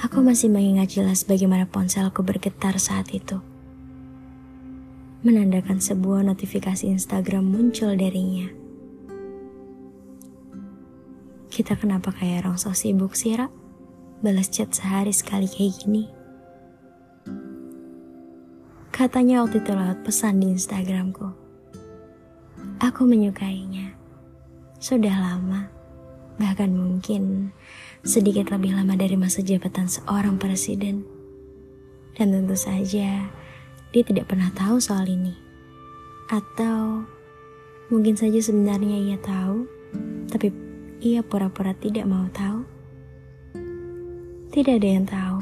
Aku masih mengingat jelas bagaimana ponselku bergetar saat itu. Menandakan sebuah notifikasi Instagram muncul darinya. Kita kenapa kayak orang sibuk sih, Ra? Balas chat sehari sekali kayak gini. Katanya waktu itu lewat pesan di Instagramku. Aku menyukainya. Sudah lama, bahkan mungkin sedikit lebih lama dari masa jabatan seorang presiden. Dan tentu saja, dia tidak pernah tahu soal ini. Atau mungkin saja sebenarnya ia tahu, tapi ia pura-pura tidak mau tahu. Tidak ada yang tahu.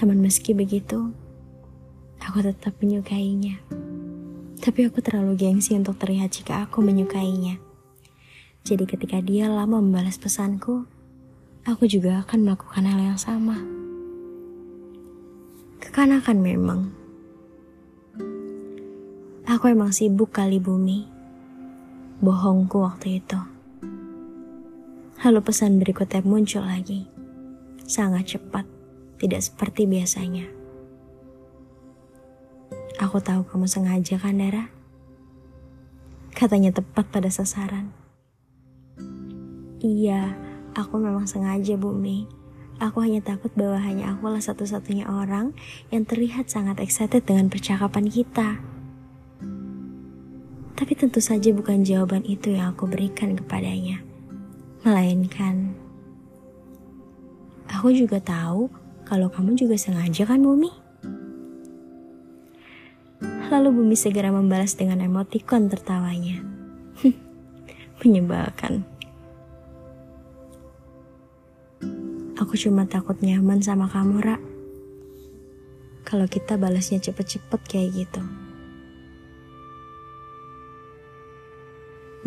Namun meski begitu, aku tetap menyukainya. Tapi aku terlalu gengsi untuk terlihat jika aku menyukainya. Jadi ketika dia lama membalas pesanku, aku juga akan melakukan hal yang sama. Kekanakan memang. Aku emang sibuk kali bumi. Bohongku waktu itu. Lalu pesan berikutnya muncul lagi. Sangat cepat, tidak seperti biasanya. Aku tahu kamu sengaja kan, Dara? Katanya tepat pada sasaran. Iya, aku memang sengaja, Bumi. Aku hanya takut bahwa hanya akulah satu-satunya orang yang terlihat sangat excited dengan percakapan kita. Tapi tentu saja bukan jawaban itu yang aku berikan kepadanya. Melainkan, aku juga tahu kalau kamu juga sengaja kan, Bumi? Lalu Bumi segera membalas dengan emotikon tertawanya. Menyebalkan. Aku cuma takut nyaman sama kamu, Ra. Kalau kita balasnya cepet-cepet kayak gitu.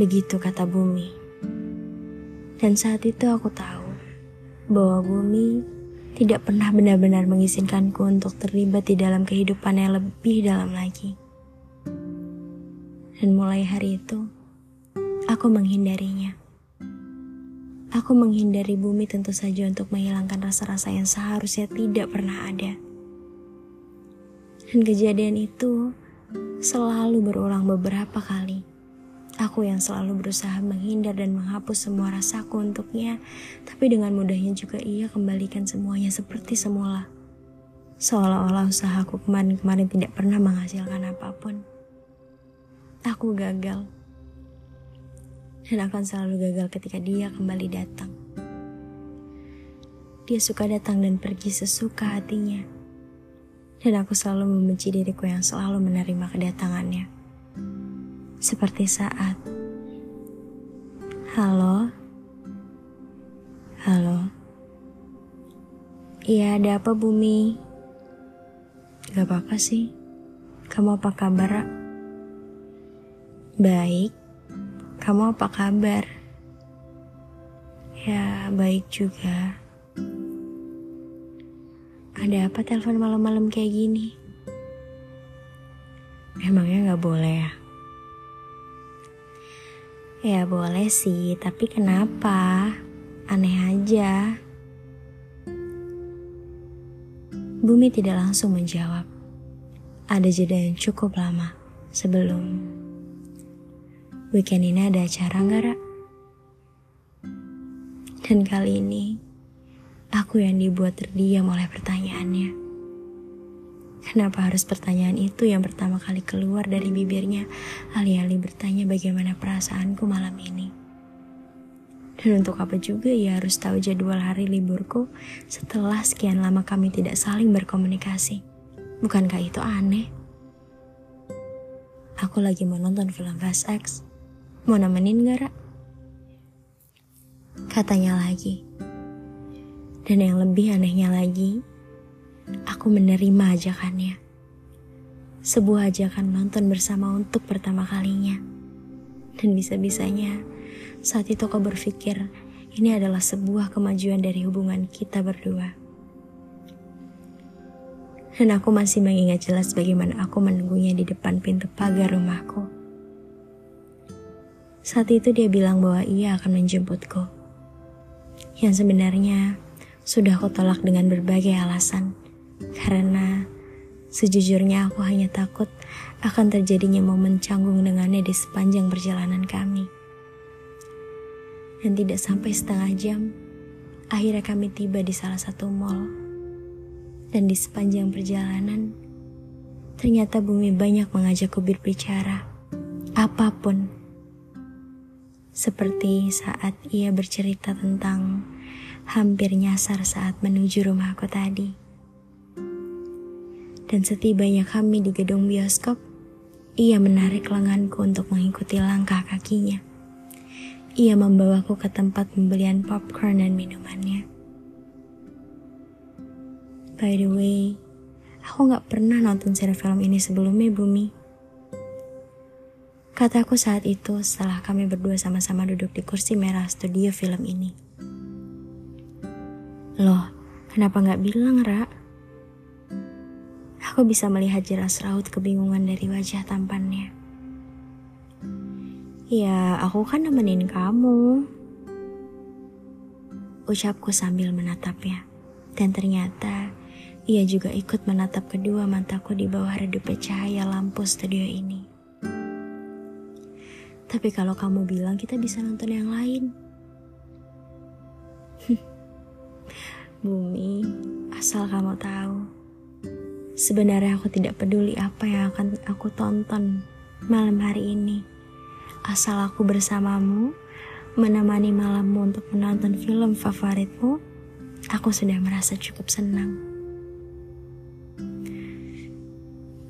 Begitu kata Bumi. Dan saat itu aku tahu bahwa Bumi tidak pernah benar-benar mengizinkanku untuk terlibat di dalam kehidupan yang lebih dalam lagi. Dan mulai hari itu, aku menghindarinya. Aku menghindari bumi tentu saja untuk menghilangkan rasa-rasa yang seharusnya tidak pernah ada. Dan kejadian itu selalu berulang beberapa kali. Aku yang selalu berusaha menghindar dan menghapus semua rasaku untuknya, tapi dengan mudahnya juga ia kembalikan semuanya seperti semula. Seolah-olah usahaku kemarin-kemarin tidak pernah menghasilkan apa pun. Aku gagal dan akan selalu gagal ketika dia kembali datang. Dia suka datang dan pergi sesuka hatinya. Dan aku selalu membenci diriku yang selalu menerima kedatangannya. Seperti saat Halo Halo Iya ada apa Bumi? Gak apa-apa sih Kamu apa kabar? Baik kamu apa kabar? Ya, baik juga. Ada apa telepon malam-malam kayak gini? Emangnya nggak boleh ya? Ya boleh sih, tapi kenapa? Aneh aja. Bumi tidak langsung menjawab. Ada jeda yang cukup lama sebelum Weekend ini ada acara nggak, Ra? Dan kali ini, aku yang dibuat terdiam oleh pertanyaannya. Kenapa harus pertanyaan itu yang pertama kali keluar dari bibirnya, alih-alih bertanya bagaimana perasaanku malam ini? Dan untuk apa juga ia harus tahu jadwal hari liburku setelah sekian lama kami tidak saling berkomunikasi? Bukankah itu aneh? Aku lagi menonton film Fast X Mau nemenin gak, Ra? Katanya lagi. Dan yang lebih anehnya lagi, aku menerima ajakannya. Sebuah ajakan nonton bersama untuk pertama kalinya. Dan bisa-bisanya, saat itu aku berpikir ini adalah sebuah kemajuan dari hubungan kita berdua. Dan aku masih mengingat jelas bagaimana aku menunggunya di depan pintu pagar rumahku. Saat itu dia bilang bahwa ia akan menjemputku. Yang sebenarnya sudah aku tolak dengan berbagai alasan. Karena sejujurnya aku hanya takut akan terjadinya momen canggung dengannya di sepanjang perjalanan kami. Dan tidak sampai setengah jam, akhirnya kami tiba di salah satu mall. Dan di sepanjang perjalanan, ternyata bumi banyak mengajakku berbicara. Apa pun. Seperti saat ia bercerita tentang hampir nyasar saat menuju rumahku tadi. Dan setibanya kami di gedung bioskop, ia menarik lenganku untuk mengikuti langkah kakinya. Ia membawaku ke tempat pembelian popcorn dan minumannya. By the way, aku gak pernah nonton seri film ini sebelumnya, Bumi. Kataku saat itu setelah kami berdua sama-sama duduk di kursi merah studio film ini. Loh, kenapa gak bilang, Ra? Aku bisa melihat jelas raut kebingungan dari wajah tampannya. Ya, aku kan nemenin kamu. Ucapku sambil menatapnya. Dan ternyata ia juga ikut menatap kedua mataku di bawah redup cahaya lampu studio ini. Tapi kalau kamu bilang kita bisa nonton yang lain. Bumi, asal kamu tahu. Sebenarnya aku tidak peduli apa yang akan aku tonton malam hari ini Asal aku bersamamu, menemani malammu untuk menonton film favoritmu, aku sudah merasa cukup senang.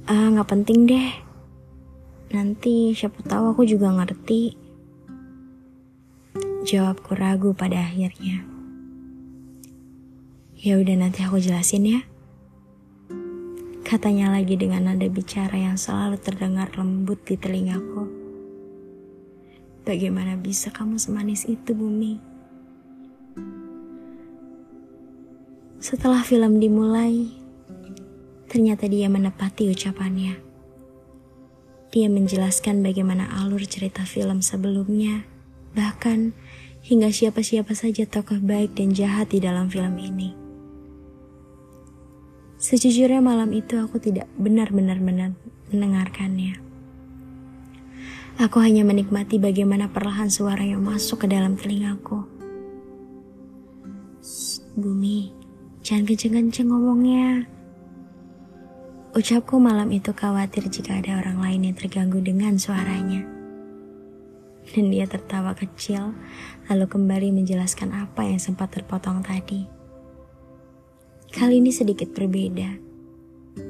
Ah, nggak penting deh. Nanti siapa tahu aku juga ngerti. Jawabku ragu pada akhirnya. Ya udah nanti aku jelasin ya. Katanya lagi dengan nada bicara yang selalu terdengar lembut di telingaku. Bagaimana bisa kamu semanis itu, Bumi? Setelah film dimulai, ternyata dia menepati ucapannya. Dia menjelaskan bagaimana alur cerita film sebelumnya, bahkan hingga siapa-siapa saja tokoh baik dan jahat di dalam film ini. Sejujurnya malam itu aku tidak benar-benar mendengarkannya. Aku hanya menikmati bagaimana perlahan suara yang masuk ke dalam telingaku. Bumi, jangan kenceng-kenceng ngomongnya. Ucapku malam itu khawatir jika ada orang lain yang terganggu dengan suaranya. Dan dia tertawa kecil, lalu kembali menjelaskan apa yang sempat terpotong tadi. Kali ini sedikit berbeda.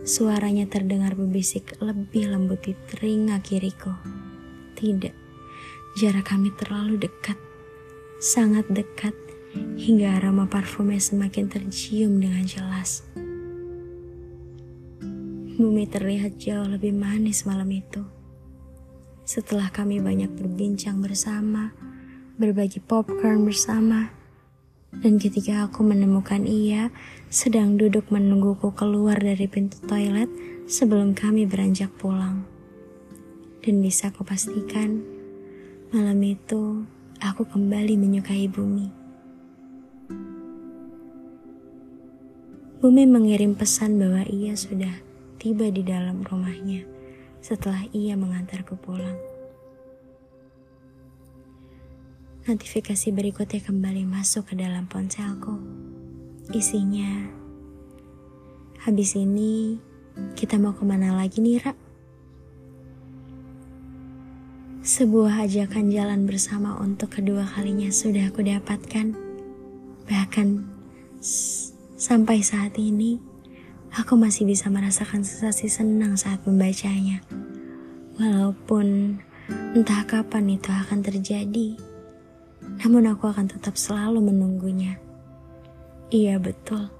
Suaranya terdengar berbisik lebih lembut di telinga kiriku. Tidak, jarak kami terlalu dekat, sangat dekat, hingga aroma parfumnya semakin tercium dengan jelas. Bumi terlihat jauh lebih manis malam itu. Setelah kami banyak berbincang bersama, berbagi popcorn bersama, dan ketika aku menemukan ia sedang duduk menungguku keluar dari pintu toilet sebelum kami beranjak pulang. Dan bisa aku pastikan, malam itu aku kembali menyukai bumi. Bumi mengirim pesan bahwa ia sudah tiba di dalam rumahnya setelah ia mengantarku pulang. Notifikasi berikutnya kembali masuk ke dalam ponselku. Isinya, habis ini kita mau ke mana lagi nih, Rak? Sebuah ajakan jalan bersama untuk kedua kalinya sudah aku dapatkan. Bahkan sampai saat ini, aku masih bisa merasakan sensasi senang saat membacanya. Walaupun entah kapan itu akan terjadi, namun aku akan tetap selalu menunggunya. Iya betul.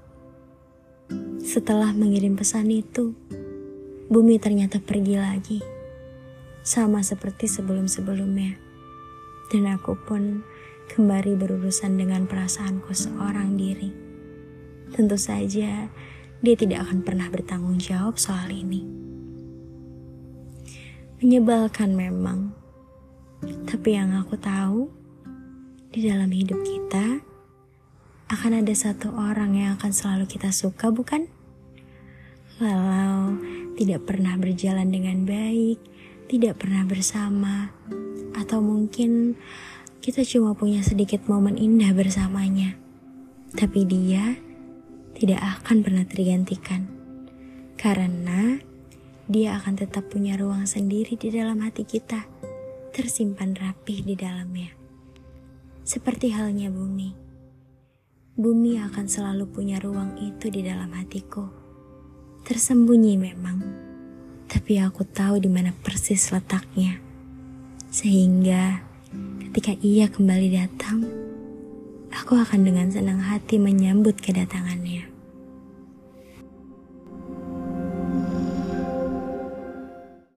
Setelah mengirim pesan itu, bumi ternyata pergi lagi sama seperti sebelum-sebelumnya. Dan aku pun kembali berurusan dengan perasaanku seorang diri. Tentu saja dia tidak akan pernah bertanggung jawab soal ini. Menyebalkan memang, tapi yang aku tahu di dalam hidup kita akan ada satu orang yang akan selalu kita suka, bukan? Walau tidak pernah berjalan dengan baik, tidak pernah bersama, atau mungkin kita cuma punya sedikit momen indah bersamanya, tapi dia tidak akan pernah tergantikan karena dia akan tetap punya ruang sendiri di dalam hati kita, tersimpan rapih di dalamnya, seperti halnya bumi. Bumi akan selalu punya ruang itu di dalam hatiku. Tersembunyi memang, tapi aku tahu di mana persis letaknya. Sehingga ketika ia kembali datang, aku akan dengan senang hati menyambut kedatangannya.